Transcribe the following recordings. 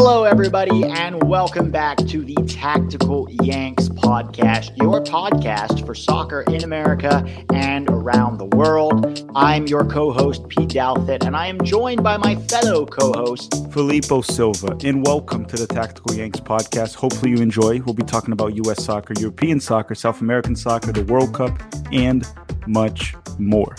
Hello, everybody, and welcome back to the Tactical Yanks podcast, your podcast for soccer in America and around the world. I'm your co host, Pete Douthit, and I am joined by my fellow co host, Filippo Silva. And welcome to the Tactical Yanks podcast. Hopefully, you enjoy. We'll be talking about U.S. soccer, European soccer, South American soccer, the World Cup, and much more.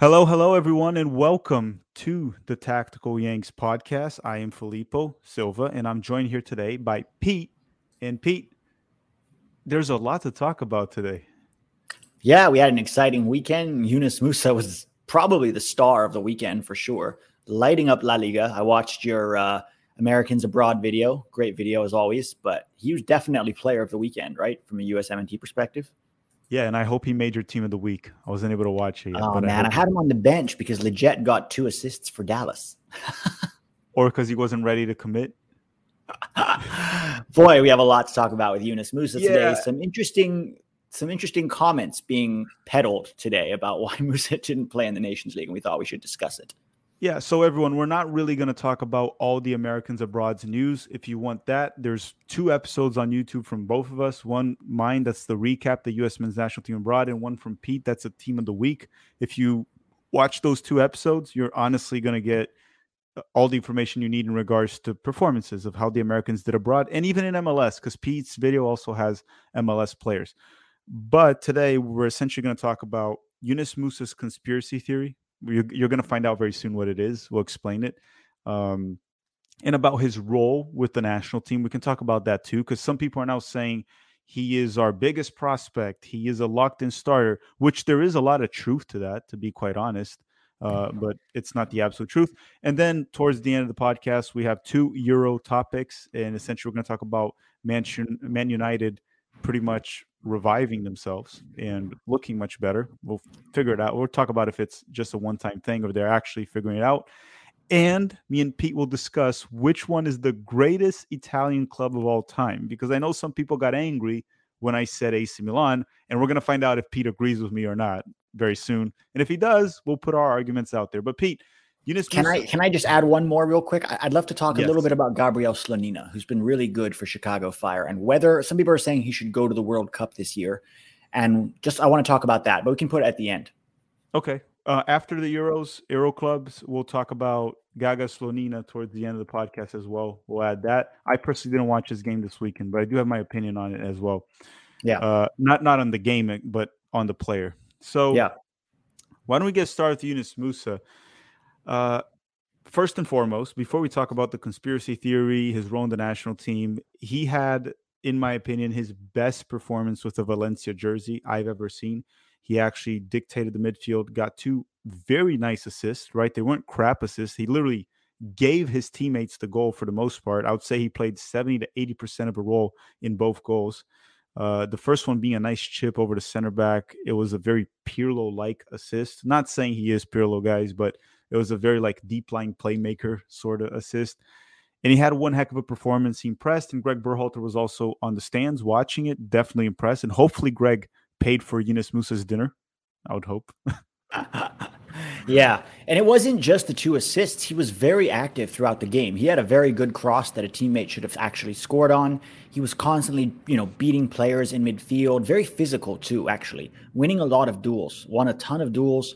Hello, hello, everyone, and welcome to the Tactical Yanks podcast. I am Filippo Silva, and I'm joined here today by Pete. And Pete, there's a lot to talk about today. Yeah, we had an exciting weekend. Yunus Musah was probably the star of the weekend for sure, lighting up La Liga. I watched your uh, Americans Abroad video, great video as always, but he was definitely player of the weekend, right? From a USMNT perspective. Yeah, and I hope he made your team of the week. I wasn't able to watch it. Yet, oh man, I, I, had him on the bench because Lletget got two assists for Dallas. or because he wasn't ready to commit. Boy, we have a lot to talk about with Yunus Musah yeah. today. Some interesting, some interesting comments being peddled today about why Musah didn't play in the Nations League, and we thought we should discuss it. Yeah, so everyone, we're not really going to talk about all the Americans abroad's news. If you want that, there's two episodes on YouTube from both of us. One mine that's the recap, the U.S. men's national team abroad, and one from Pete that's a team of the week. If you watch those two episodes, you're honestly going to get uh, all the information you need in regards to performances of how the Americans did abroad, and even in MLS, because Pete's video also has MLS players. But today, we're essentially going to talk about Yunus Musah's conspiracy theory you're, you're going to find out very soon what it is. We'll explain it. Um, and about his role with the national team, we can talk about that too, because some people are now saying he is our biggest prospect. He is a locked in starter, which there is a lot of truth to that, to be quite honest. Uh, but it's not the absolute truth. And then towards the end of the podcast, we have two Euro topics, and essentially we're going to talk about Man, Man United pretty much reviving themselves and looking much better. We'll figure it out. We'll talk about if it's just a one time thing or they're actually figuring it out. And me and Pete will discuss which one is the greatest Italian club of all time because I know some people got angry when I said AC Milan, and we're going to find out if Pete agrees with me or not very soon. And if he does, we'll put our arguments out there. But Pete, Yunus can I can I just add one more real quick? I'd love to talk yes. a little bit about Gabriel Slonina, who's been really good for Chicago Fire, and whether some people are saying he should go to the World Cup this year. And just I want to talk about that, but we can put it at the end. Okay. Uh, after the Euros, Euro clubs, we'll talk about Gaga Slonina towards the end of the podcast as well. We'll add that. I personally didn't watch his game this weekend, but I do have my opinion on it as well. Yeah. Uh, not not on the game, but on the player. So yeah. Why don't we get started with Yunus Musah? Uh, first and foremost, before we talk about the conspiracy theory, his role in the national team, he had, in my opinion, his best performance with a Valencia jersey I've ever seen. He actually dictated the midfield, got two very nice assists, right? They weren't crap assists. He literally gave his teammates the goal for the most part. I would say he played 70 to 80% of a role in both goals. Uh, the first one being a nice chip over the center back. It was a very Pirlo like assist. Not saying he is Pirlo, guys, but it was a very like deep line playmaker sort of assist. And he had one heck of a performance. He impressed, and Greg Berhalter was also on the stands watching it, definitely impressed. And hopefully, Greg paid for Yunus Musah's dinner. I would hope. yeah. And it wasn't just the two assists. He was very active throughout the game. He had a very good cross that a teammate should have actually scored on. He was constantly, you know, beating players in midfield, very physical too, actually, winning a lot of duels, won a ton of duels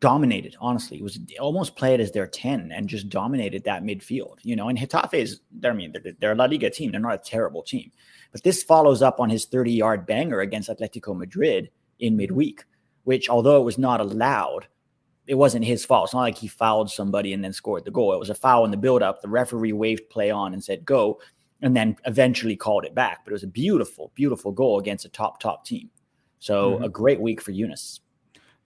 dominated. Honestly, it was almost played as their ten and just dominated that midfield. You know, and Getafe is, I mean, they're, they're a La Liga team. They're not a terrible team, but this follows up on his 30 yard banger against Atletico Madrid in midweek, which although it was not allowed, it wasn't his fault. It's not like he fouled somebody and then scored the goal. It was a foul in the build-up. The referee waved play on and said go, and then eventually called it back. But it was a beautiful, beautiful goal against a top, top team. So mm-hmm. a great week for Yunus.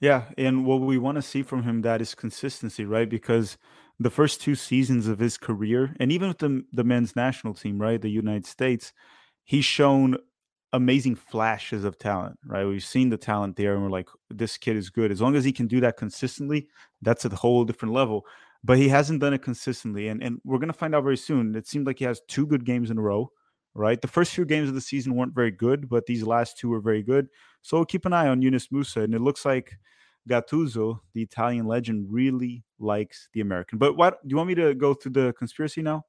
Yeah, and what we want to see from him that is consistency, right? Because the first two seasons of his career, and even with the the men's national team, right, the United States, he's shown amazing flashes of talent, right? We've seen the talent there, and we're like, this kid is good. As long as he can do that consistently, that's a whole different level. But he hasn't done it consistently, and and we're gonna find out very soon. It seemed like he has two good games in a row, right? The first few games of the season weren't very good, but these last two were very good. So keep an eye on Yunus Musah. and it looks like Gattuso, the Italian legend, really likes the American. But what do you want me to go through the conspiracy now?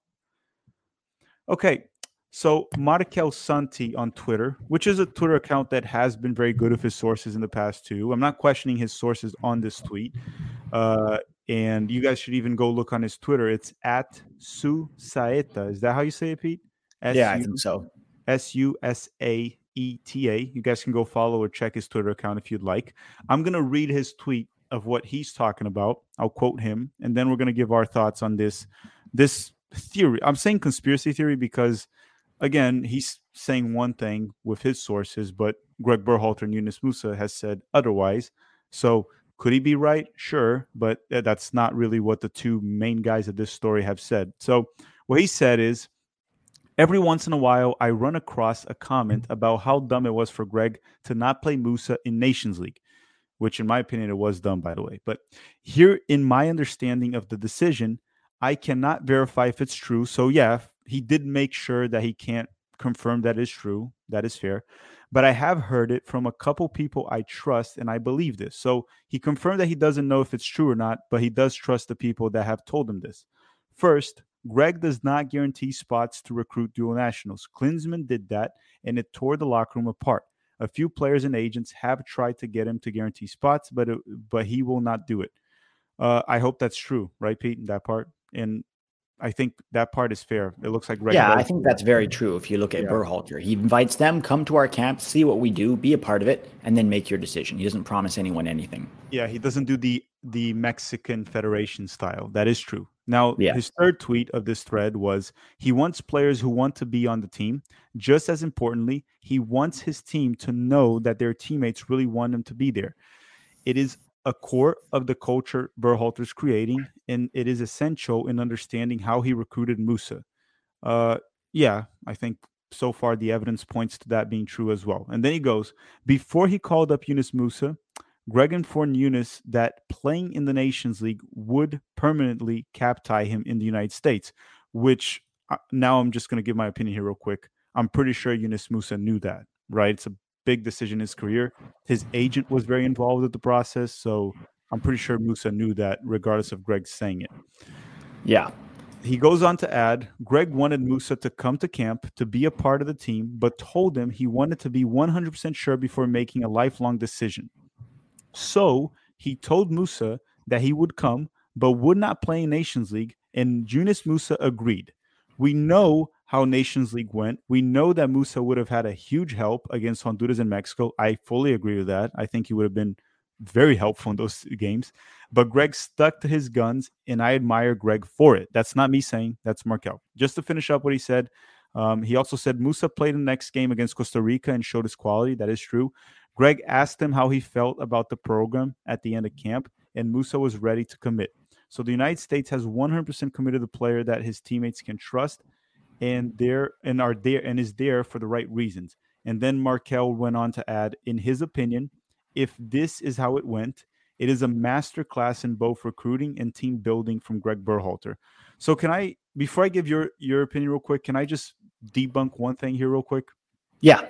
Okay, so Markel Santi on Twitter, which is a Twitter account that has been very good with his sources in the past too. I'm not questioning his sources on this tweet. Uh, and you guys should even go look on his Twitter. It's at Su Saeta. Is that how you say it, Pete? S-U- yeah, I think so. S U S A E T A. You guys can go follow or check his Twitter account if you'd like. I'm gonna read his tweet of what he's talking about. I'll quote him, and then we're gonna give our thoughts on this this theory. I'm saying conspiracy theory because again, he's saying one thing with his sources, but Greg Berhalter and Yunus Musah has said otherwise. So could he be right? Sure, but uh, that's not really what the two main guys of this story have said. So what he said is every once in a while I run across a comment about how dumb it was for Greg to not play Musah in Nations League, which in my opinion it was dumb by the way. But here in my understanding of the decision, I cannot verify if it's true. So yeah, he did make sure that he can't confirm that is true. That is fair. But I have heard it from a couple people I trust, and I believe this. So he confirmed that he doesn't know if it's true or not, but he does trust the people that have told him this. First, Greg does not guarantee spots to recruit dual nationals. Klinsmann did that, and it tore the locker room apart. A few players and agents have tried to get him to guarantee spots, but it, but he will not do it. Uh, I hope that's true, right, Pete? In that part, and I think that part is fair. It looks like Greg yeah, I think that's very true. If you look at yeah. Berhalter, he invites them, come to our camp, see what we do, be a part of it, and then make your decision. He doesn't promise anyone anything. Yeah, he doesn't do the the Mexican Federation style. That is true. Now, yeah. his third tweet of this thread was he wants players who want to be on the team. Just as importantly, he wants his team to know that their teammates really want him to be there. It is a core of the culture Berhalter's creating, and it is essential in understanding how he recruited Musah. Uh, yeah, I think so far the evidence points to that being true as well. And then he goes, before he called up Yunus Musah, Greg informed Yunus that playing in the Nations League would permanently cap tie him in the United States, which uh, now I'm just going to give my opinion here real quick. I'm pretty sure Yunus Musah knew that, right? It's a big decision in his career. His agent was very involved with the process, so I'm pretty sure Musah knew that, regardless of Greg saying it. Yeah. He goes on to add Greg wanted Musah to come to camp to be a part of the team, but told him he wanted to be 100% sure before making a lifelong decision. So he told Musah that he would come, but would not play in Nations League, and Yunus Musah agreed. We know how Nations League went. We know that Musah would have had a huge help against Honduras and Mexico. I fully agree with that. I think he would have been very helpful in those games. But Greg stuck to his guns, and I admire Greg for it. That's not me saying, that's Markel. Just to finish up what he said, um, he also said Musah played in the next game against Costa Rica and showed his quality. That is true. Greg asked him how he felt about the program at the end of camp, and Musah was ready to commit. So the United States has 100% committed the player that his teammates can trust and there and are there and is there for the right reasons. And then Markel went on to add, in his opinion, if this is how it went, it is a master class in both recruiting and team building from Greg Berhalter. So can I before I give your your opinion real quick, can I just debunk one thing here real quick? Yeah.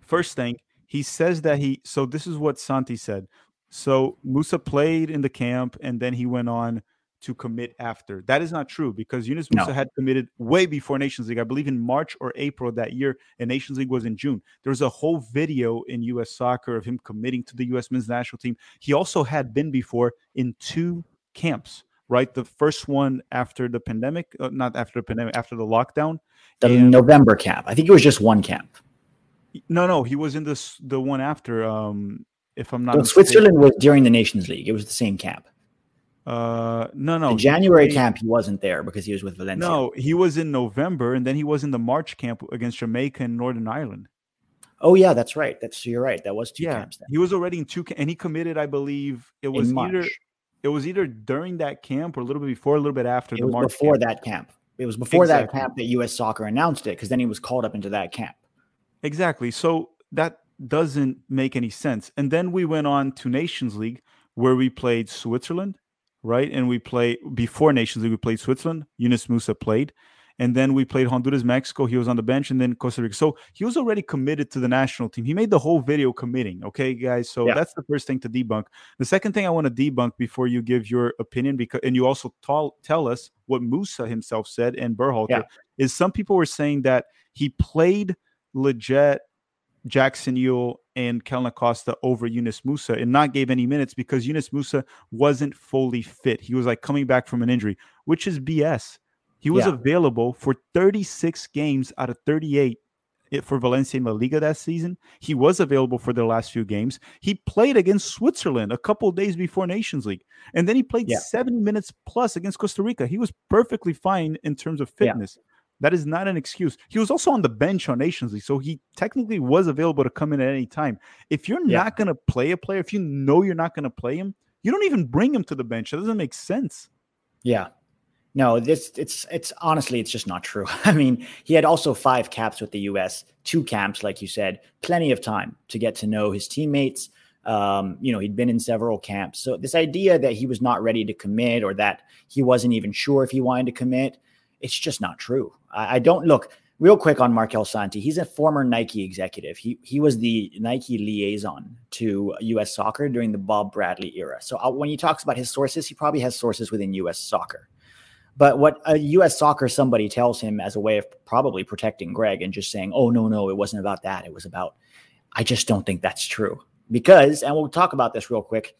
First thing, he says that he so this is what Santi said. So Musah played in the camp and then he went on to commit after. That is not true because Yunus Musah no. had committed way before Nations League. I believe in March or April that year, and Nations League was in June. There's a whole video in U.S. soccer of him committing to the U.S. men's national team. He also had been before in two camps, right? The first one after the pandemic, uh, not after the pandemic, after the lockdown. The and, November camp. I think it was just one camp. No, no, he was in this the one after. Um, if I'm not. Well, Switzerland was during the Nations League. It was the same camp. Uh, no, no. The January he, camp, he wasn't there because he was with Valencia. No, he was in November, and then he was in the March camp against Jamaica and Northern Ireland. Oh yeah, that's right. That's you're right. That was two yeah, camps. Then. He was already in two, and he committed. I believe it was either it was either during that camp or a little bit before, a little bit after it the March. Camp. Before camp. that camp, it was before exactly. that camp that U.S. Soccer announced it because then he was called up into that camp. Exactly. So that doesn't make any sense. And then we went on to Nations League where we played Switzerland, right? And we play before Nations League, we played Switzerland. Yunus Musah played. And then we played Honduras, Mexico. He was on the bench, and then Costa Rica. So he was already committed to the national team. He made the whole video committing. Okay, guys. So yeah. that's the first thing to debunk. The second thing I want to debunk before you give your opinion, because and you also tell tell us what Musah himself said and Berhalter yeah. is some people were saying that he played Lletget Jackson Yueill and Kellyn Acosta over Yunus Musah and not gave any minutes because Yunus Musah wasn't fully fit. He was like coming back from an injury, which is BS. He was yeah. available for 36 games out of 38 eh, for Valencia in La Liga that season. He was available for the last few games. He played against Switzerland a couple days before Nations League. And then he played yeah. 70 minutes plus against Costa Rica. He was perfectly fine in terms of fitness. Yeah. That is not an excuse. He was also on the bench on Nations League, so he technically was available to come in at any time. If you're yeah. not going to play a player, if you know you're not going to play him, you don't even bring him to the bench. That doesn't make sense. Yeah. No, this it's it's honestly it's just not true. I mean, he had also five caps with the US, two camps like you said, plenty of time to get to know his teammates. Um, you know, he'd been in several camps. So this idea that he was not ready to commit or that he wasn't even sure if he wanted to commit, it's just not true. I, I don't look real quick on Markel Santi. He's a former Nike executive. He he was the Nike liaison to U.S. Soccer during the Bob Bradley era. So uh, when he talks about his sources, he probably has sources within U.S. Soccer. But what a U.S. Soccer somebody tells him as a way of probably protecting Greg and just saying, "Oh no, no, it wasn't about that. It was about," I just don't think that's true because, and we'll talk about this real quick.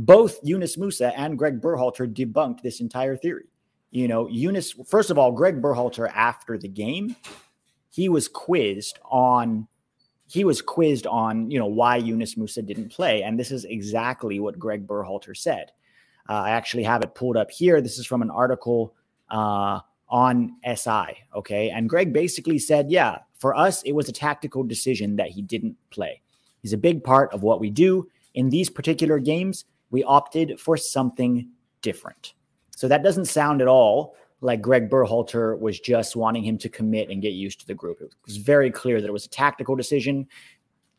Both Yunus Musah and Greg Berhalter debunked this entire theory you know, Yunus, first of all, Greg Berhalter after the game, he was quizzed on he was quizzed on, you know, why Yunus Musah didn't play. And this is exactly what Greg Berhalter said. Uh, I actually have it pulled up here. This is from an article uh, on SI. Okay. And Greg basically said, yeah, for us, it was a tactical decision that he didn't play. He's a big part of what we do. In these particular games, we opted for something different. So that doesn't sound at all like Greg Berhalter was just wanting him to commit and get used to the group. It was very clear that it was a tactical decision.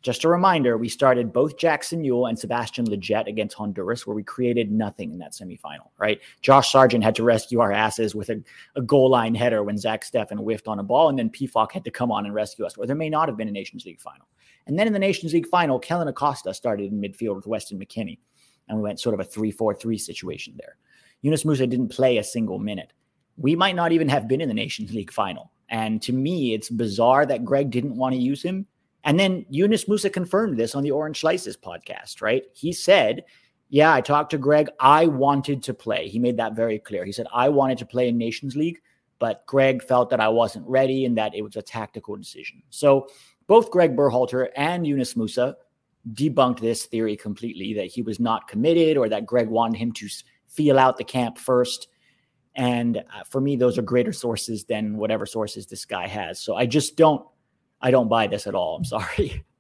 Just a reminder, we started both Jackson Yueill and Sebastian Lletget against Honduras, where we created nothing in that semifinal, right? Josh Sargent had to rescue our asses with a, a goal line header when Zach Steffen whiffed on a ball, and then Pefok had to come on and rescue us, or there may not have been a Nations League final. And then in the Nations League final, Kellyn Acosta started in midfield with Weston McKennie, and we went sort of a 3 4 3 situation there. Yunus Musah didn't play a single minute. We might not even have been in the Nations League final. And to me, it's bizarre that Greg didn't want to use him. And then Yunus Musah confirmed this on the Orange Slices podcast, right? He said, Yeah, I talked to Greg. I wanted to play. He made that very clear. He said, I wanted to play in Nations League, but Greg felt that I wasn't ready and that it was a tactical decision. So both Greg Berhalter and Yunus Musah debunked this theory completely that he was not committed or that Greg wanted him to feel out the camp first. And uh, for me, those are greater sources than whatever sources this guy has. So I just don't, I don't buy this at all. I'm sorry.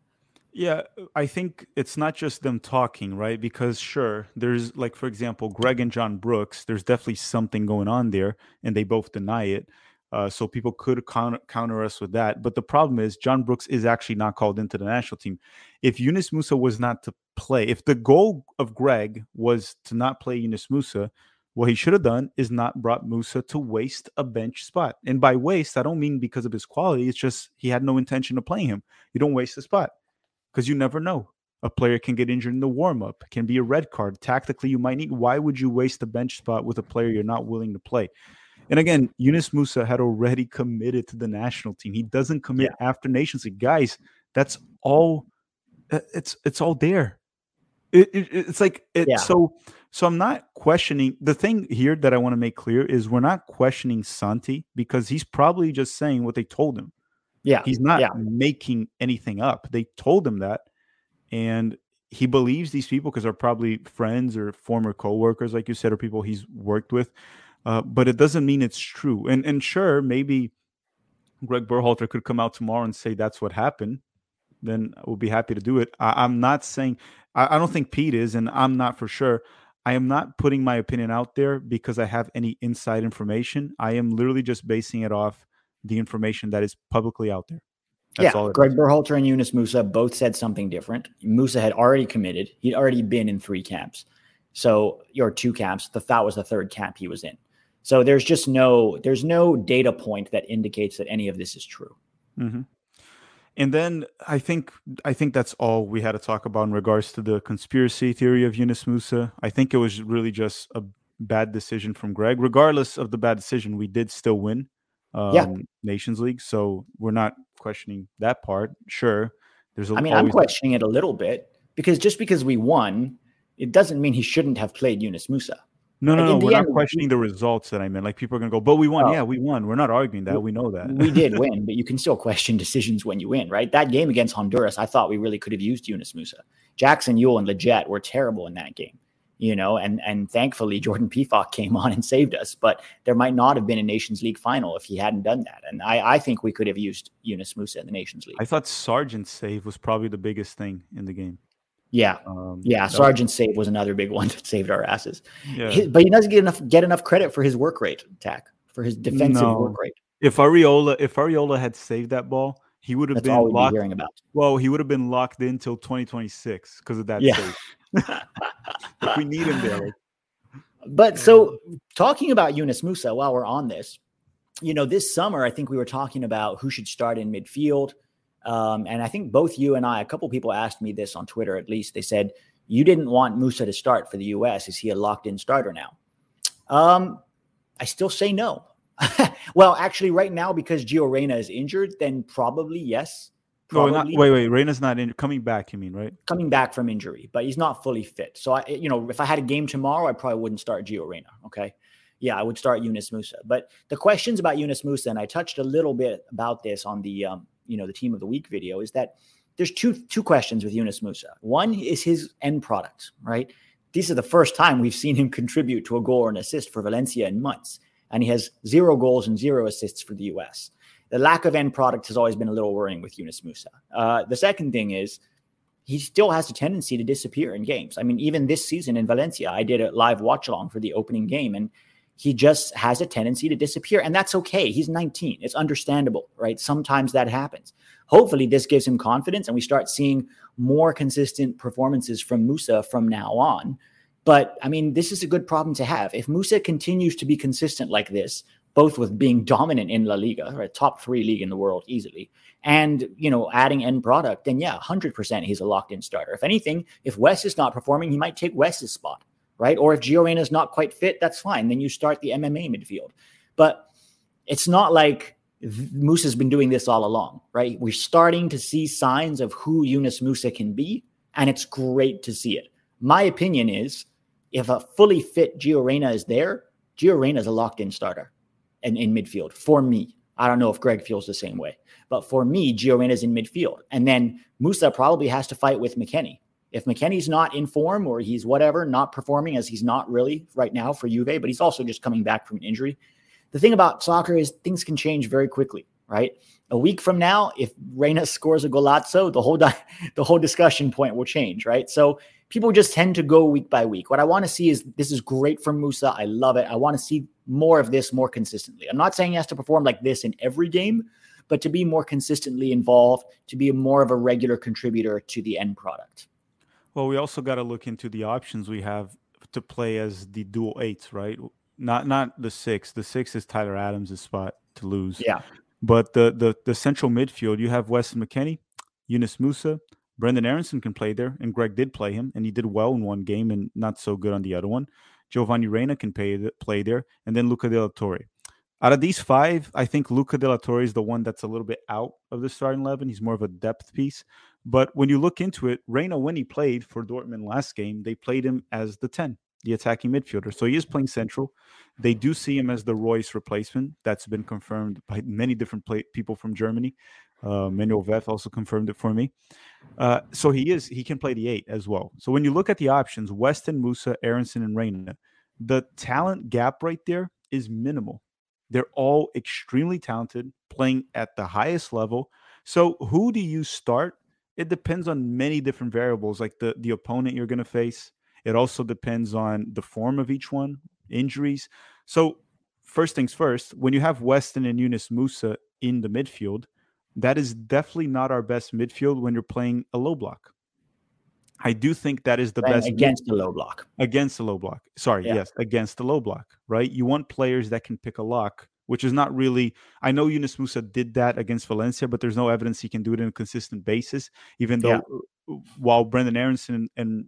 Yeah, I think it's not just them talking, right? Because sure, there's like, for example, Greg and John Brooks, there's definitely something going on there, and they both deny it. Uh, so people could counter, counter us with that. But the problem is, John Brooks is actually not called into the national team. If Yunus Musah was not to play. If the goal of Greg was to not play Yunus Musah, what he should have done is not brought Musah to waste a bench spot. And by waste, I don't mean because of his quality. It's just he had no intention of playing him. You don't waste a spot because you never know. A player can get injured in the warm up, can be a red card. Tactically, you might need. Why would you waste a bench spot with a player you're not willing to play? And again, Yunus Musah had already committed to the national team. He doesn't commit yeah. after Nations League. Guys, that's all. Uh, it's it's all there. It, it, it's like it's yeah. so. So I'm not questioning the thing here that I want to make clear is we're not questioning Santi because he's probably just saying what they told him. Yeah. He's not yeah. making anything up. They told him that. And he believes these people because they're probably friends or former coworkers, like you said, or people he's worked with. Uh, but it doesn't mean it's true. And and sure, maybe Greg Berhalter could come out tomorrow and say that's what happened. Then we'll be happy to do it. I, am not saying I, I don't think Pete is, and I'm not for sure. I am not putting my opinion out there because I have any inside information. I am literally just basing it off the information that is publicly out there. That's yeah, Greg is. Berhalter and Yunus Musah both said something different. Musah had already committed; he'd already been in three camps, so your two camps. The that was the third camp he was in. So there's just no there's no data point that indicates that any of this is true. Mm-hmm. And then I think I think that's all we had to talk about in regards to the conspiracy theory of Yunus Musah. I think it was really just a bad decision from Greg. Regardless of the bad decision, we did still win um, yeah. Nations League. So we're not questioning that part. Sure, there's. A, I mean, I'm questioning it a little bit because just because we won, it doesn't mean he shouldn't have played Yunus Musah. No, no, no. We're not questioning we, the results that I meant. Like people are gonna go, but we won. Oh, yeah, we won. We're not arguing that. We, we know that. we did win, but you can still question decisions when you win, right? That game against Honduras, I thought we really could have used Yunus Musah. Jackson Yueill and Lletget were terrible in that game you know, and and thankfully Jordan Pefok came on and saved us. But there might not have been a Nations League final if he hadn't done that. And I, I think we could have used Yunus Musah in the Nations League. I thought Sargent's save was probably the biggest thing in the game. Yeah, um, yeah. Sargent's save was another big one that saved our asses. Yeah. His, but he doesn't get enough get enough credit for his work rate, Tack, for his defensive no. work rate. If Arriola, if Arriola had saved that ball, he would have That's been locked. Be hearing about. Well, he would have been locked in until 2026 because of that yeah. save. we need him there. But so talking about Yunus Musah while we're on this, you know, this summer I think we were talking about who should start in midfield. Um, and I think both you and I, a couple people asked me this on Twitter at least. They said, You didn't want Musah to start for the US. Is he a locked in starter now? Um, I still say no. well, actually, right now, because Gio Reyna is injured, then probably yes. Probably. not, wait, wait. Reyna's not in, coming back. You mean right? Coming back from injury, but he's not fully fit. So I, you know, if I had a game tomorrow, I probably wouldn't start Gio Reyna. Okay, yeah, I would start Yunus Musah. But the questions about Yunus Musah, and I touched a little bit about this on the, um, you know, the team of the week video, is that there's two two questions with Yunus Musah. One is his end product, right? This is the first time we've seen him contribute to a goal or an assist for Valencia in months, and he has zero goals and zero assists for the U.S the lack of end product has always been a little worrying with Yunus Musah. Uh, the second thing is he still has a tendency to disappear in games. I mean, even this season in Valencia, I did a live watch along for the opening game, and he just has a tendency to disappear. And that's okay. He's 19. It's understandable, right? Sometimes that happens. Hopefully, this gives him confidence and we start seeing more consistent performances from Musah from now on. But I mean, this is a good problem to have. If Musah continues to be consistent like this, both with being dominant in La Liga, right, top three league in the world easily, and you know adding end product, then yeah, hundred percent he's a locked in starter. If anything, if Wes is not performing, he might take Wes's spot, right? Or if Gio is not quite fit, that's fine. Then you start the MMA midfield. But it's not like Musah has been doing this all along, right? We're starting to see signs of who Yunus Musah can be, and it's great to see it. My opinion is, if a fully fit Gio Reyna is there, Gio Reyna is a locked in starter and in midfield for me. I don't know if Greg feels the same way, but for me, Gio is in midfield. And then Musah probably has to fight with McKennie. If McKennie's not in form or he's whatever, not performing as he's not really right now for Juve, but he's also just coming back from an injury. The thing about soccer is things can change very quickly, right? A week from now, if Reyna scores a golazzo, the whole di- the whole discussion point will change, right? So people just tend to go week by week. What I want to see is this is great from Musah. I love it. I want to see more of this more consistently. I'm not saying he has to perform like this in every game, but to be more consistently involved, to be more of a regular contributor to the end product. Well, we also got to look into the options we have to play as the dual eights, right? Not not the six. The six is Tyler Adams' spot to lose. Yeah. But the the the central midfield, you have Weston McKennie, Yunus Musah, Brenden Aaronson can play there, and Greg did play him, and he did well in one game and not so good on the other one. Giovanni Reyna can pay, play there, and then Luca De La Torre. Out of these five, I think Luca De La Torre is the one that's a little bit out of the starting eleven. He's more of a depth piece. But when you look into it, Reyna, when he played for Dortmund last game, they played him as the 10, the attacking midfielder. So he is playing central. They do see him as the Reus replacement. That's been confirmed by many different play- people from Germany. Uh, Manuel Veth also confirmed it for me. Uh, so he is he can play the eight as well. So when you look at the options, Weston, Musah, Aaronson, and Reyna, the talent gap right there is minimal. They're all extremely talented, playing at the highest level. So who do you start? It depends on many different variables, like the the opponent you're going to face. It also depends on the form of each one, injuries. So first things first, when you have Weston and Yunus Musah in the midfield, that is definitely not our best midfield when you're playing a low block. I do think that is the best against the low block. Against the low block. Sorry, yeah. yes, against the low block, right? You want players that can pick a lock, which is not really I know Yunus Musah did that against Valencia, but there's no evidence he can do it on a consistent basis, even though yeah. while Brenden Aaronson and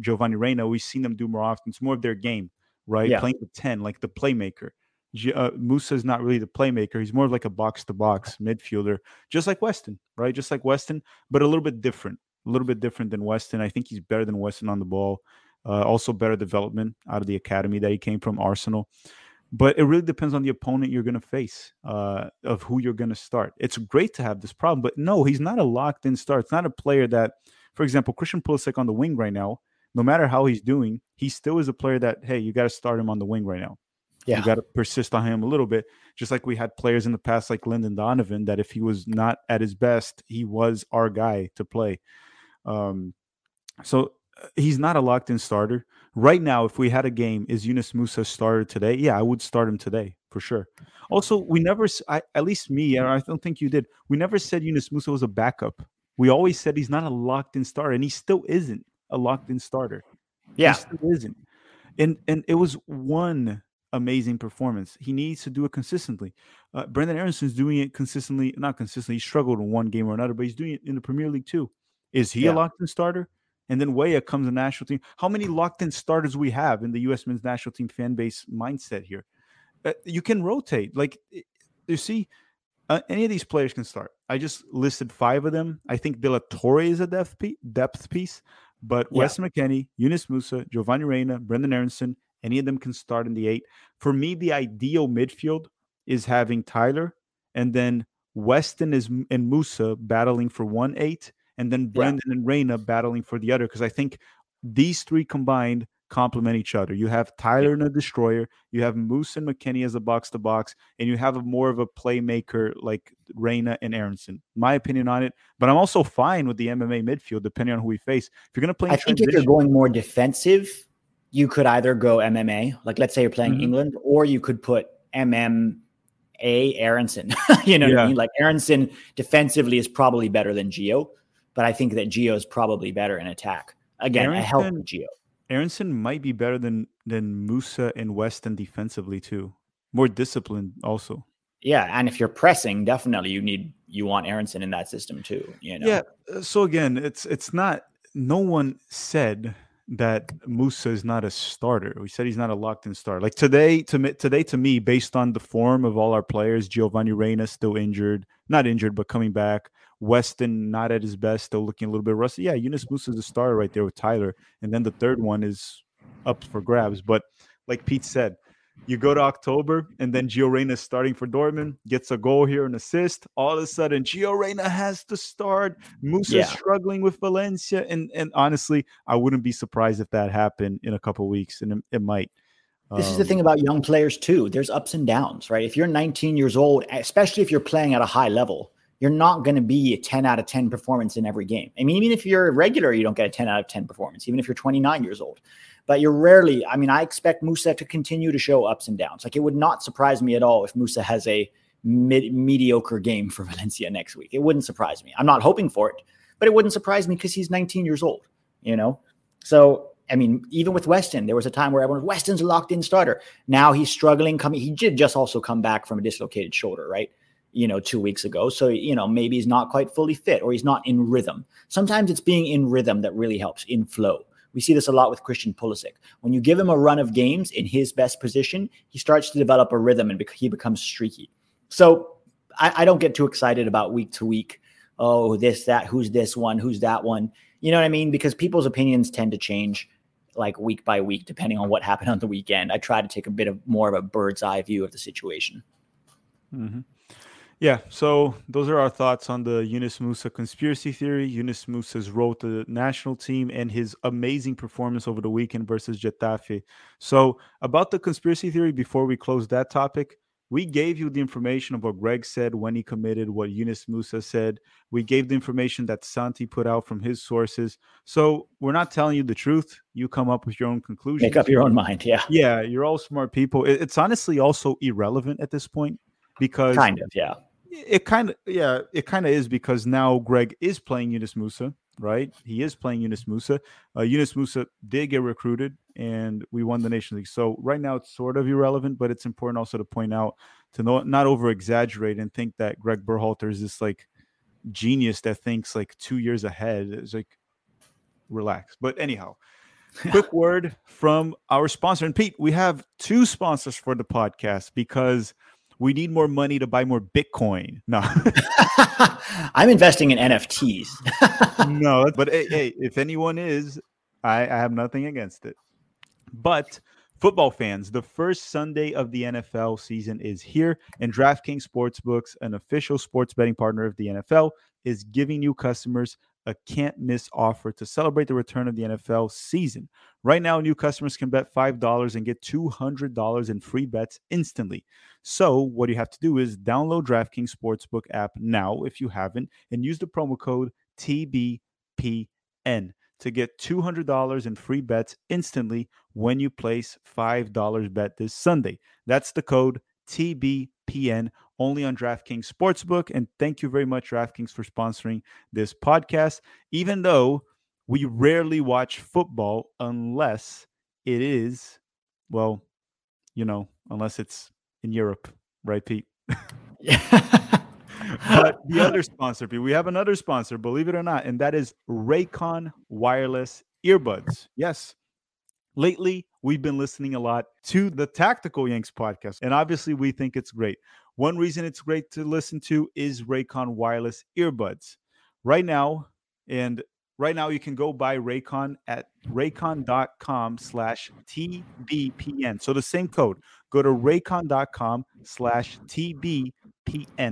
Giovanni Reyna, we've seen them do more often. It's more of their game, right? Yeah. Playing the 10, like the playmaker uh, Musah is not really the playmaker. He's more of like a box to box midfielder, just like Weston, right? Just like Weston, but a little bit different. A little bit different than Weston. I think he's better than Weston on the ball. Uh, also, better development out of the academy that he came from, Arsenal. But it really depends on the opponent you're going to face, uh, of who you're going to start. It's great to have this problem, but no, he's not a locked in start. It's not a player that, for example, Christian Pulisic on the wing right now. No matter how he's doing, he still is a player that hey, you got to start him on the wing right now yeah. You got to persist on him a little bit. Just like we had players in the past, like Landon Donovan, that if he was not at his best, he was our guy to play. Um, so uh, he's not a locked in starter. Right now, if we had a game, is Yunus Musah started today? Yeah, I would start him today for sure. Also, we never, I, at least me, I don't think you did, we never said Yunus Musah was a backup. We always said he's not a locked in starter, and he still isn't a locked in starter. Yeah. He still isn't. And and it was one amazing performance. He needs to do it consistently. Uh, Brenden Aaronson's doing it consistently, not consistently. He struggled in one game or another, but he's doing it in the Premier League too. Is he yeah. a locked in starter? And then Weah comes the national team. How many locked in starters we have in the U.S. men's national team fan base mindset here? Uh, you can rotate. Like you see, uh, any of these players can start. I just listed five of them. I think De La Torre is a depth, piece, depth piece, but yeah. Wes McKennie, Yunus Musah, Giovanni Reyna, Brenden Aaronson, any of them can start in the eight. For me, the ideal midfield is having Tyler and then Weston is and Musah battling for one eight, and then Brenden yeah. and Reyna battling for the other. Because I think these three combined complement each other. You have Tyler and a destroyer, you have Moose and McKennie as a box to box, and you have a more of a playmaker like Reyna and Aaronson. My opinion on it, but I'm also fine with the MMA midfield depending on who we face. If you're going to play, I think if you're going more defensive, you could either go MMA, like let's say you're playing mm-hmm. England, or you could put MMA Aaronson. you know yeah. what I mean? Like Aaronson defensively is probably better than Gio, but I think that Gio is probably better in attack. Again, Aaronson, a help Gio. Aaronson might be better than than Musah and Weston defensively too. More disciplined also. Yeah, and if you're pressing, definitely you need you want Aaronson in that system too. You know. Yeah. Uh, so again, it's it's not. No one said that Musah is not a starter. We said he's not a locked in starter. Like today, to me, today to me, based on the form of all our players, Giovanni Reyna still injured, not injured, but coming back. Weston not at his best, still looking a little bit rusty. Yeah, Yunus Musah is a star right there with Tyler, and then the third one is up for grabs. But like Pete said, you go to October, and then Gio Reyna starting for Dortmund, gets a goal here, an assist. All of a sudden, Gio Reyna has to start. Musah yeah. struggling with Valencia, and and honestly, I wouldn't be surprised if that happened in a couple weeks, and it, it might. This um, is the thing um, about young players too. There's ups and downs, right? If you're 19 years old, especially if you're playing at a high level, you're not going to be a 10 out of 10 performance in every game. I mean, even if you're a regular, you don't get a 10 out of 10 performance, even if you're 29 years old but you're rarely. I mean, I expect Musah to continue to show ups and downs. Like it would not surprise me at all if Musah has a mid, mediocre game for Valencia next week. It wouldn't surprise me. I'm not hoping for it, but it wouldn't surprise me because he's 19 years old. You know, so I mean, even with Weston, there was a time where everyone was Weston's a locked in starter. Now he's struggling. Coming, he did just also come back from a dislocated shoulder, right? You know, two weeks ago. So, you know, maybe he's not quite fully fit or he's not in rhythm. Sometimes it's being in rhythm that really helps in flow. We see this a lot with Christian Pulisic. When you give him a run of games in his best position, he starts to develop a rhythm and he becomes streaky. So I, I don't get too excited about week to week. Oh, this, that, who's this one, who's that one. You know what I mean? Because people's opinions tend to change like week by week, depending on what happened on the weekend. I try to take a bit of more of a bird's eye view of the situation. Mm-hmm. Yeah, so those are our thoughts on the Yunus Musah conspiracy theory, Yunus Musah's role to the national team, and his amazing performance over the weekend versus Getafe. So, about the conspiracy theory, before we close that topic, we gave you the information of what Greg said when he committed, what Yunus Musah said. We gave the information that Santi put out from his sources. So we're not telling you the truth. You come up with your own conclusions. Make up your own mind. Yeah. Yeah. You're all smart people. It's honestly also irrelevant at this point because kind of, yeah. It kind of, yeah, it kind of is because now Greg is playing Yunus musa right? He is playing Yunus musa Uh, Yunus Musah did get recruited and we won the Nation League. So right now it's sort of irrelevant, but it's important also to point out to not, not over exaggerate and think that Greg Berhalter is this like genius that thinks like two years ahead. It's like relax. But anyhow, quick word from our sponsor. And Pete, we have two sponsors for the podcast because we need more money to buy more Bitcoin. No, I'm investing in NFTs. no, but hey, hey, if anyone is, I, I have nothing against it. But football fans, the first Sunday of the NFL season is here, and DraftKings Sportsbooks, an official sports betting partner of the NFL, is giving new customers a can't miss offer to celebrate the return of the NFL season. Right now, new customers can bet $5 and get $200 in free bets instantly. So, what you have to do is download DraftKings Sportsbook app now if you haven't and use the promo code TBPN to get $200 in free bets instantly when you place $5 bet this Sunday. That's the code TBPN only on DraftKings Sportsbook. And thank you very much, DraftKings, for sponsoring this podcast. Even though we rarely watch football unless it is, well, you know, unless it's in Europe, right, Pete? Yeah. but the other sponsor, Pete, we have another sponsor, believe it or not, and that is Raycon wireless earbuds. Yes. Lately, we've been listening a lot to the Tactical Yanks podcast, and obviously, we think it's great. One reason it's great to listen to is Raycon wireless earbuds. Right now, and right now you can go buy Raycon at raycon.com slash TBPN. So the same code, go to raycon.com slash TBPN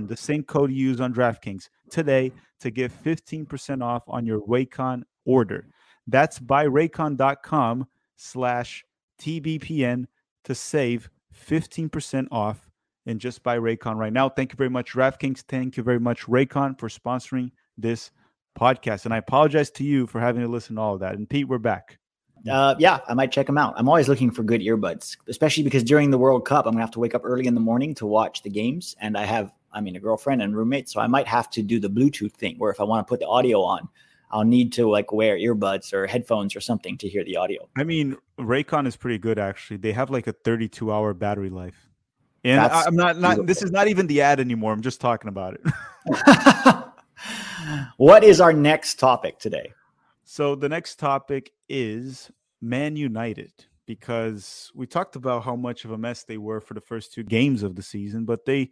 the same code you use on DraftKings today to get 15% off on your Raycon order. That's buyraycon.com slash TBPN to save 15% off and just buy Raycon right now. Thank you very much, DraftKings. Thank you very much, Raycon, for sponsoring this podcast. And I apologize to you for having to listen to all of that. And Pete, we're back uh, yeah, I might check them out. I'm always looking for good earbuds, especially because during the World Cup, I'm gonna have to wake up early in the morning to watch the games, and I have, I mean, a girlfriend and roommate, so I might have to do the Bluetooth thing, where if I want to put the audio on, I'll need to like wear earbuds or headphones or something to hear the audio. I mean, Raycon is pretty good actually. They have like a 32 hour battery life. And That's I'm not not this is not even the ad anymore. I'm just talking about it. what is our next topic today? So the next topic is Man United because we talked about how much of a mess they were for the first two games of the season, but they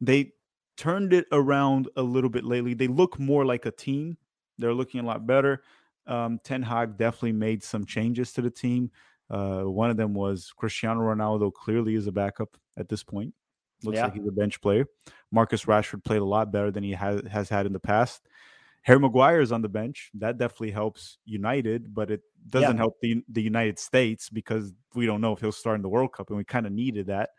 they turned it around a little bit lately. They look more like a team. They're looking a lot better. Um, Ten Hag definitely made some changes to the team. Uh, one of them was Cristiano Ronaldo clearly is a backup at this point. Looks yeah. like he's a bench player. Marcus Rashford played a lot better than he has, has had in the past. Harry Maguire is on the bench. That definitely helps United, but it doesn't yeah. help the the United States because we don't know if he'll start in the World Cup, and we kind of needed that.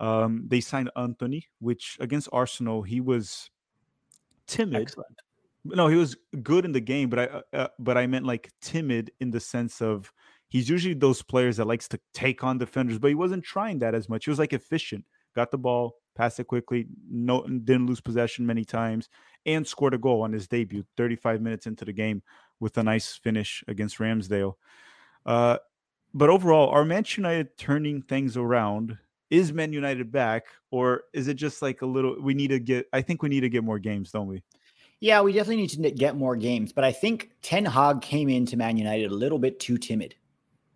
Um, they signed Antony, which against Arsenal he was timid. Excellent. No, he was good in the game, but I uh, uh, but I meant like timid in the sense of he's usually those players that likes to take on defenders, but he wasn't trying that as much. He was like efficient, got the ball, passed it quickly, no didn't lose possession many times, and scored a goal on his debut 35 minutes into the game with a nice finish against Ramsdale. Uh, but overall, are Manchester United turning things around? is Man United back, or is it just like a little? We need to get. I think we need to get more games, don't we? Yeah, we definitely need to get more games. But I think Ten Hag came into Man United a little bit too timid,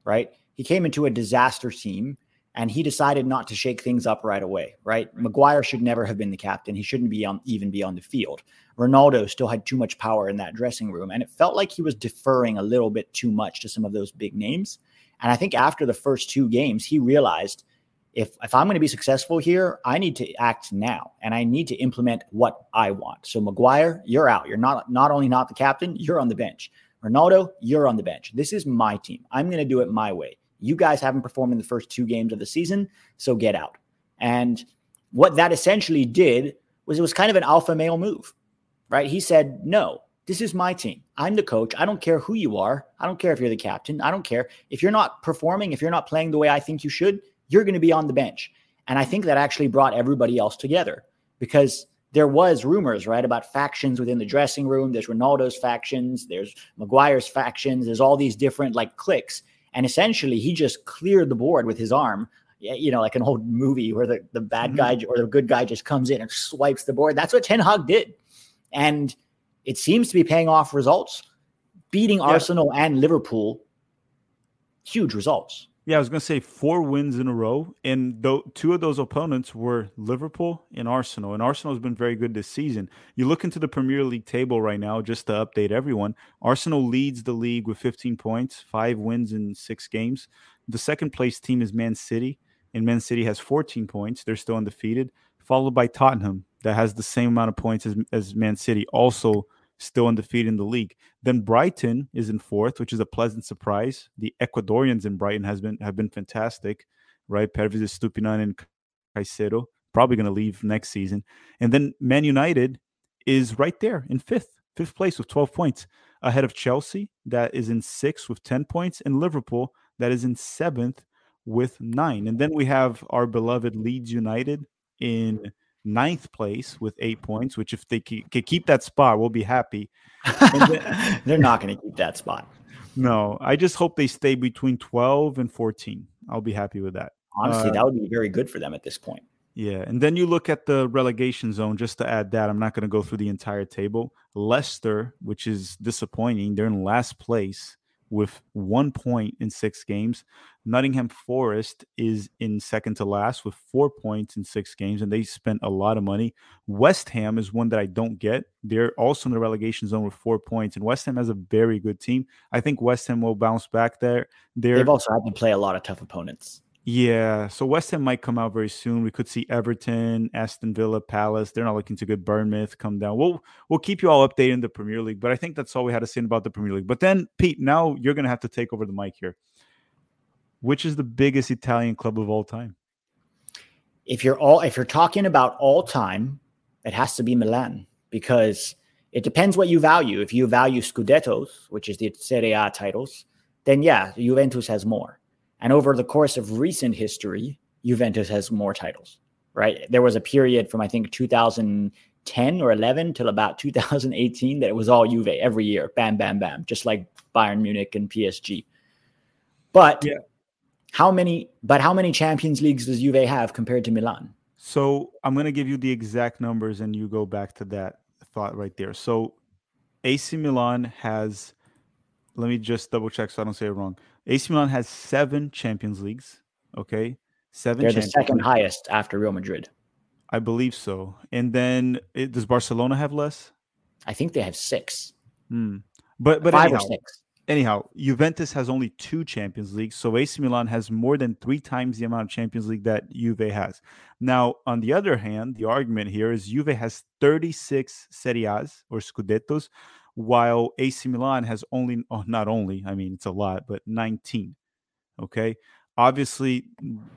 right? He came into a disaster team and he decided not to shake things up right away, right? Maguire should never have been the captain. He shouldn't be on even be on the field. Ronaldo still had too much power in that dressing room and it felt like he was deferring a little bit too much to some of those big names. And I think after the first two games, he realized if if I'm going to be successful here, I need to act now and I need to implement what I want. So Maguire, you're out. You're not not only not the captain, you're on the bench. Ronaldo, you're on the bench. This is my team. I'm going to do it my way. You guys haven't performed in the first two games of the season, so get out. And what that essentially did was it was kind of an alpha male move, right? He said, No, this is my team. I'm the coach. I don't care who you are. I don't care if you're the captain. I don't care. If you're not performing, if you're not playing the way I think you should, you're going to be on the bench. And I think that actually brought everybody else together because there was rumors, right, about factions within the dressing room. There's Ronaldo's factions, there's Maguire's factions, there's all these different like cliques. And essentially, he just cleared the board with his arm, you know, like an old movie where the, the bad mm-hmm. guy or the good guy just comes in and swipes the board. That's what Ten Hag did. And it seems to be paying off results, beating yeah. Arsenal and Liverpool. Huge results. Yeah, I was going to say four wins in a row, and th- two of those opponents were Liverpool and Arsenal. And Arsenal has been very good this season. You look into the Premier League table right now, just to update everyone. Arsenal leads the league with 15 points, five wins in six games. The second place team is Man City, and Man City has 14 points. They're still undefeated, followed by Tottenham, that has the same amount of points as, as Man City, also still undefeated in the league. Then Brighton is in fourth, which is a pleasant surprise. The Ecuadorians in Brighton has been have been fantastic, right? Pervis Estupinan and Caicedo probably going to leave next season. And then Man United is right there in fifth, fifth place with 12 points, ahead of Chelsea that is in sixth with 10 points, and Liverpool that is in seventh with nine. And then we have our beloved Leeds United in ninth place with eight points, which if they can keep that spot, we'll be happy. Then, They're not going to keep that spot. No, I just hope they stay between 12 and 14. I'll be happy with that. Honestly, uh, that would be very good for them at this point. Yeah. And then you look at the relegation zone, just to add that, I'm not going to go through the entire table. Leicester, which is disappointing, they're in last place with one point in six games. Nottingham Forest is in second to last with four points in six games, and they spent a lot of money. West Ham is one that I don't get. They're also in the relegation zone with four points, and West Ham has a very good team. I think West Ham will bounce back there. They're, They've also had to play a lot of tough opponents. Yeah, so West Ham might come out very soon. We could see Everton, Aston Villa, Palace. They're not looking too good. Bournemouth come down. We'll we'll keep you all updated in the Premier League, but I think that's all we had to say about the Premier League. But then, Pete, now you're going to have to take over the mic here. Which is the biggest Italian club of all time? If you're all if you're talking about all time, it has to be Milan because it depends what you value. If you value Scudettos, which is the Serie A titles, then yeah, Juventus has more and over the course of recent history, Juventus has more titles, right? There was a period from I think 2010 or 11 till about 2018 that it was all Juve every year, bam, bam, bam, just like Bayern Munich and PSG. But yeah. how many? But how many Champions Leagues does Juve have compared to Milan? So I'm going to give you the exact numbers, and you go back to that thought right there. So AC Milan has. Let me just double check so I don't say it wrong. AC Milan has seven Champions Leagues. Okay, seven. They're the second highest after Real Madrid. I believe so. And then it, does Barcelona have less? I think they have six. Hmm. But but five anyhow, or six. Anyhow, Juventus has only two Champions Leagues, so AC Milan has more than three times the amount of Champions League that Juve has. Now, on the other hand, the argument here is Juve has 36 Serie A's or Scudettos, while AC Milan has only, oh, not only, I mean, it's a lot, but 19. Okay. Obviously,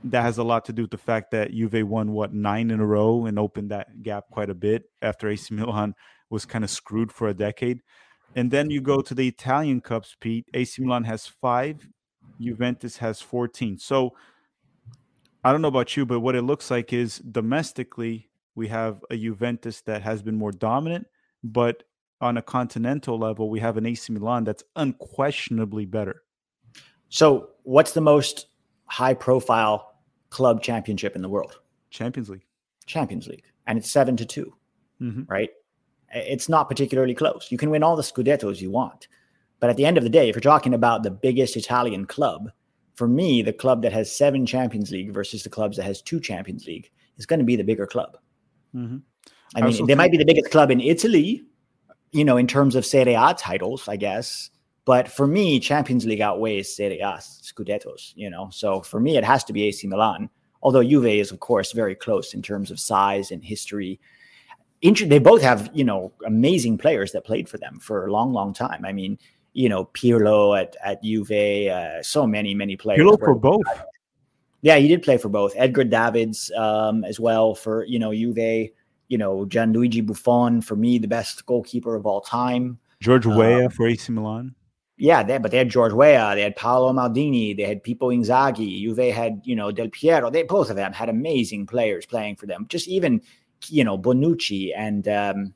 that has a lot to do with the fact that Juve won, what, nine in a row and opened that gap quite a bit after AC Milan was kind of screwed for a decade. And then you go to the Italian Cups, Pete. AC Milan has five, Juventus has 14. So I don't know about you, but what it looks like is domestically, we have a Juventus that has been more dominant, but on a continental level, we have an AC Milan that's unquestionably better. So, what's the most high profile club championship in the world. Champions League. Champions League, and it's seven to 2 Mhm. right? It's not particularly close. You can win all the scudettos you want, but at the end of the day, if you're talking about the biggest Italian club, for me, the club that has seven Champions League versus the clubs that has two Champions League is going to be the bigger club. Mhm. I I mean, they might be the biggest club in Italy, you know, in terms of Serie A titles, I guess. But for me, Champions League outweighs Serie A scudettos, you know. So for me, it has to be AC Milan. Although Juve is, of course, very close in terms of size and history. Inter- they both have, you know, amazing players that played for them for a long, long time. I mean, you know, Pirlo at at Juve, uh, so many, many players. Pirlo for both. yeah, he did play for both. Edgar Davids um, as well for you know Juve. You know Gianluigi Buffon for me the best goalkeeper of all time. George Um, Weah for AC Milan. Yeah, they, but they had George Weah, they had Paolo Maldini, they had Pippo Inzaghi. Juve had you know Del Piero. They both of them had amazing players playing for them. Just even you know Bonucci and um,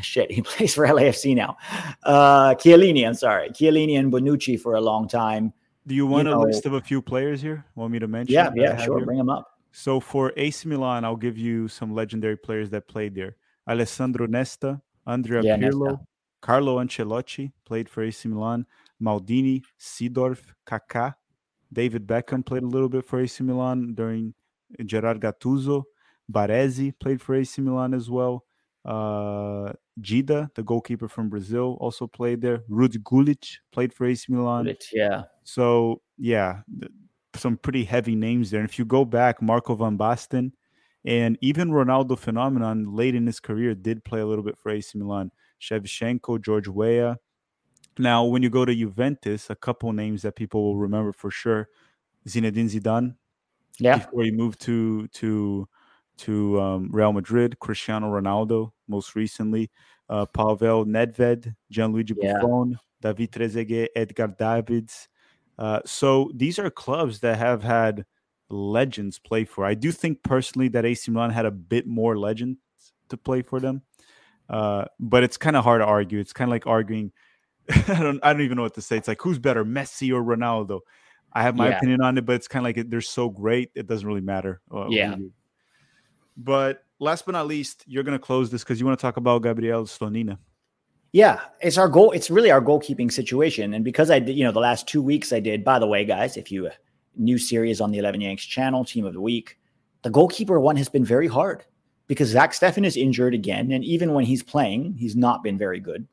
shit, he plays for LAFC now. Uh, Chiellini, I'm sorry, Chiellini and Bonucci for a long time. Do you want know- a list of a few players here? Want me to mention? Yeah, yeah, sure, here? bring them up. So for AC Milan, I'll give you some legendary players that played there. Alessandro Nesta, Andrea Yeah, Pirlo, Nesta. Carlo Ancelotti played for AC Milan, Maldini, Seedorf, Kaká, David Beckham played a little bit for AC Milan during Gerard Gattuso, Baresi played for AC Milan as well. Uh, Dida, the goalkeeper from Brazil, also played there. Rudi Gullit played for AC Milan. Yeah, So yeah, some pretty heavy names there. And if you go back, Marco van Basten and even Ronaldo phenomenon late in his career did play a little bit for AC Milan. Shevchenko, George Weah. Now, when you go to Juventus, a couple names that people will remember for sure: Zinedine Zidane yeah. before he moved to to to um, Real Madrid, Cristiano Ronaldo most recently, uh, Pavel Nedved, Gianluigi Yeah. Buffon, David Trezeguet, Edgar Davids. Uh, so these are clubs that have had legends play for. I do think personally that AC Milan had a bit more legends to play for them, uh, but it's kind of hard to argue. It's kind of like arguing. I don't. I don't even know what to say. It's like who's better, Messi or Ronaldo? I have my Yeah. opinion on it, but it's kind of like they're so great, it doesn't really matter. uh, Yeah. But last but not least, you're going to close this because you want to talk about Gabriel Slonina. Yeah, it's our goal. It's really our goalkeeping situation. And because I did, you know, the last two weeks I did, by the way, guys, if you new series on the 11 Yanks channel, team of the week, the goalkeeper one has been very hard because Zach Steffen is injured again. And even when he's playing, he's not been very good.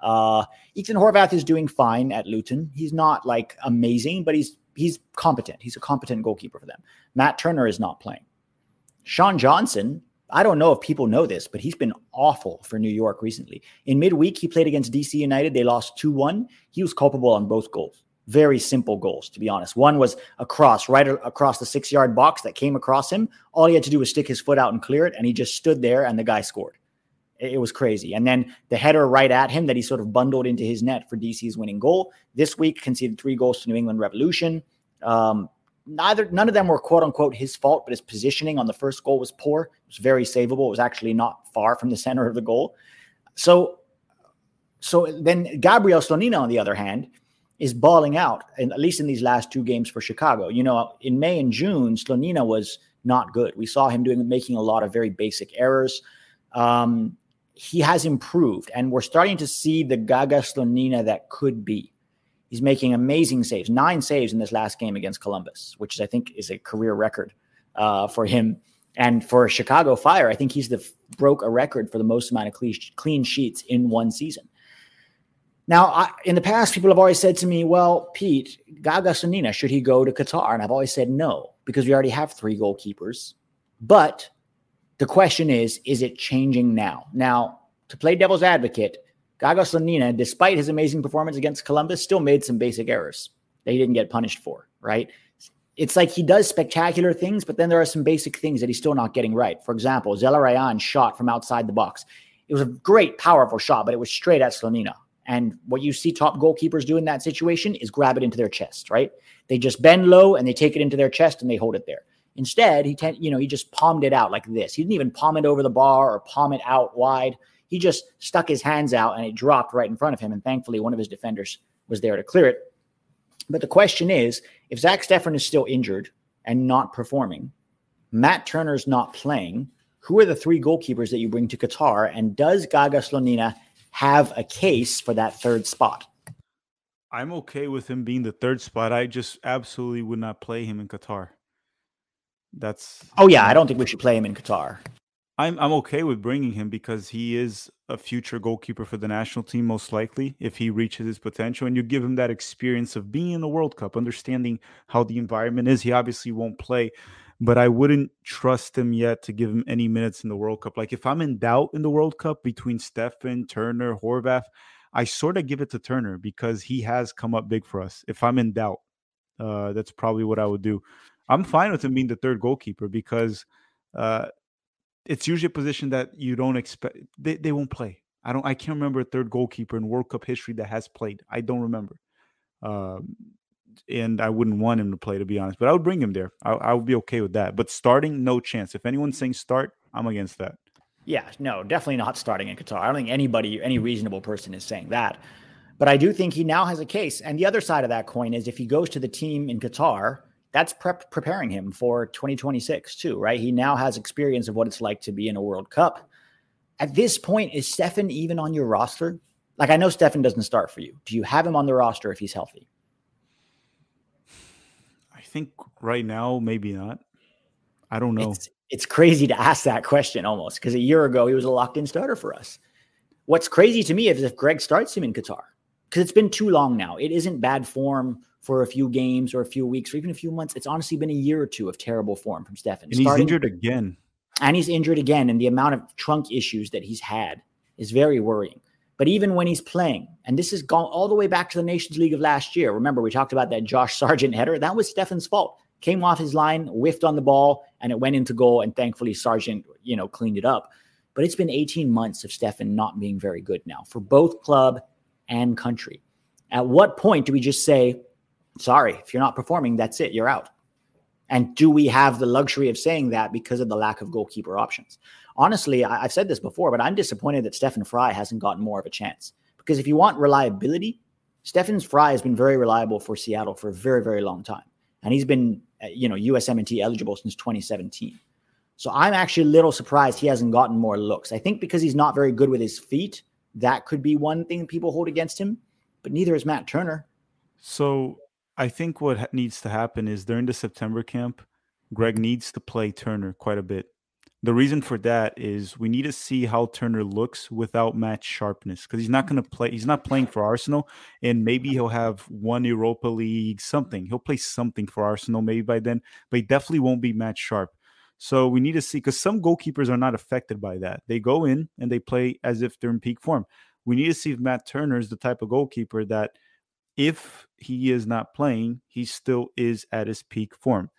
Uh, Ethan Horvath is doing fine at Luton. He's not like amazing, but he's he's competent. He's a competent goalkeeper for them. Matt Turner is not playing. Sean Johnson, I don't know if people know this, but he's been awful for New York recently. In midweek, he played against DC United. They lost 2 1. He was culpable on both goals. Very simple goals, to be honest. One was a cross right across the six yard box that came across him. All he had to do was stick his foot out and clear it, and he just stood there, and the guy scored. It was crazy. And then the header right at him that he sort of bundled into his net for DC's winning goal. This week, conceded three goals to New England Revolution. Um, neither none of them were quote unquote his fault, but his positioning on the first goal was poor. It was very savable. It was actually not far from the center of the goal. So, so then Gabriel Slonina, on the other hand, is balling out, and at least in these last two games for Chicago. You know, in May and June, Slonina was not good. We saw him doing making a lot of very basic errors. Um, he has improved, and we're starting to see the Gaga Slonina that could be. He's making amazing saves, nine saves in this last game against Columbus, which I think is a career record uh, for him. And for Chicago Fire, I think he's the broke a record for the most amount of clean, sheets in one season. Now, I, in the past, people have always said to me, "Well, Pete, Gaga Slonina, should he go to Qatar?" And I've always said no because we already have three goalkeepers. But the question is, is it changing now? Now, to play devil's advocate, Gaga Slonina, despite his amazing performance against Columbus, still made some basic errors that he didn't get punished for, right? It's like he does spectacular things, but then there are some basic things that he's still not getting right. For example, Zelarrayán shot from outside the box. It was a great, powerful shot, but it was straight at Slonina. And what you see top goalkeepers do in that situation is grab it into their chest, right? They just bend low and they take it into their chest and they hold it there. Instead, he ten, you know he just palmed it out like this. He didn't even palm it over the bar or palm it out wide. He just stuck his hands out and it dropped right in front of him. And thankfully, one of his defenders was there to clear it. But the question is, if Zach Steffen is still injured and not performing. Matt Turner's not playing. Who are the three goalkeepers that you bring to Qatar? And does Gaga Slonina have a case for that third spot? I'm okay with him being the third spot. I just absolutely would not play him in Qatar. That's Oh yeah, I don't think we should play him in Qatar. I'm I'm okay with bringing him because he is a future goalkeeper for the national team, most likely, if he reaches his potential. And you give him that experience of being in the World Cup, understanding how the environment is. He obviously won't play, but I wouldn't trust him yet to give him any minutes in the World Cup. Like if I'm in doubt in the World Cup between Steffen, Turner, Horvath, I sort of give it to Turner because he has come up big for us. If I'm in doubt, uh, that's probably what I would do. I'm fine with him being the third goalkeeper because uh, it's usually a position that you don't expect. They, they won't play. I don't. I can't remember a third goalkeeper in World Cup history that has played. I don't remember. Um, and I wouldn't want him to play, to be honest. But I would bring him there. I, I would be okay with that. But starting, no chance. If anyone's saying start, I'm against that. Yeah, no, definitely not starting in Qatar. I don't think anybody, any reasonable person is saying that. But I do think he now has a case. And the other side of that coin is if he goes to the team in Qatar, that's prep preparing him for 2026 too, right? He now has experience of what it's like to be in a World Cup. At this point, is Steffen even on your roster? Like I know Steffen doesn't start for you. Do you have him on the roster if he's healthy? I think right now, maybe not. I don't know. It's, it's crazy to ask that question almost because a year ago he was a locked in starter for us. What's crazy to me is if Greg starts him in Qatar because it's been too long now. It isn't bad form for a few games or a few weeks or even a few months. It's honestly been a year or two of terrible form from Steffen. And he's injured again. And he's injured again. And the amount of trunk issues that he's had is very worrying. But even when he's playing, and this has gone all the way back to the Nations League of last year. Remember, we talked about that Josh Sargent header. That was Steffen's fault. Came off his line, whiffed on the ball, and it went into goal. And thankfully, Sargent, you know, cleaned it up. But it's been 18 months of Steffen not being very good now for both club and country. At what point do we just say, sorry, if you're not performing, that's it, you're out. And do we have the luxury of saying that because of the lack of goalkeeper options? Honestly, I, have said this before, but I'm disappointed that Stefan Frei hasn't gotten more of a chance. Because if you want reliability, Stefan Frei has been very reliable for Seattle for a very, very long time. And he's been, uh, you know, USMNT eligible since 2017. So I'm actually a little surprised he hasn't gotten more looks. I think because he's not very good with his feet, that could be one thing people hold against him. But neither is Matt Turner. So I think what needs to happen is during the September camp, Greg needs to play Turner quite a bit. The reason for that is we need to see how Turner looks without match sharpness because he's not going to play. He's not playing for Arsenal, and maybe he'll have one Europa League something. He'll play something for Arsenal maybe by then, but he definitely won't be match sharp. So we need to see because some goalkeepers are not affected by that. They go in and they play as if they're in peak form. We need to see if Matt Turner is the type of goalkeeper that if he is not playing, he still is at his peak form.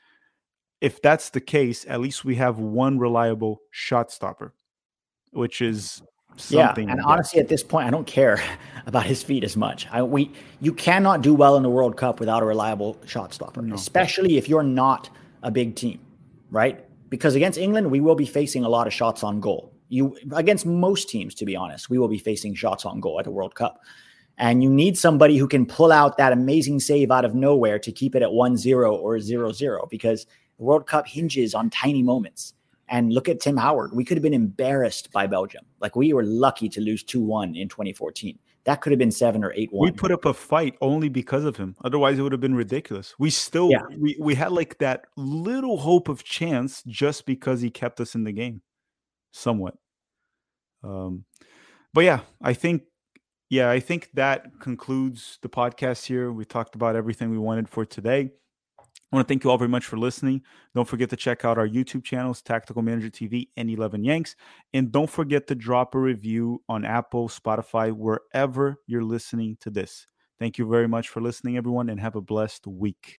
If that's the case, at least we have one reliable shot stopper, which is something. Yeah, and honestly, at this point, I don't care about his feet as much. I, we you cannot do well in the World Cup without a reliable shot stopper, no. especially if you're not a big team, right? Because against England, we will be facing a lot of shots on goal. You against most teams, to be honest, we will be facing shots on goal at the World Cup. And you need somebody who can pull out that amazing save out of nowhere to keep it at 1 0 or 0 0 because the World Cup hinges on tiny moments. And look at Tim Howard. We could have been embarrassed by Belgium. Like we were lucky to lose 2 1 in 2014. That could have been 7 or 8 1. We put up a fight only because of him. Otherwise, it would have been ridiculous. We still, yeah. we, we had like that little hope of chance just because he kept us in the game somewhat. Um, but yeah, I think yeah, I think that concludes the podcast here. We talked about everything we wanted for today. I want to thank you all very much for listening. Don't forget to check out our YouTube channels, Tactical Manager TV and 11 Yanks. And don't forget to drop a review on Apple, Spotify, wherever you're listening to this. Thank you very much for listening, everyone, and have a blessed week.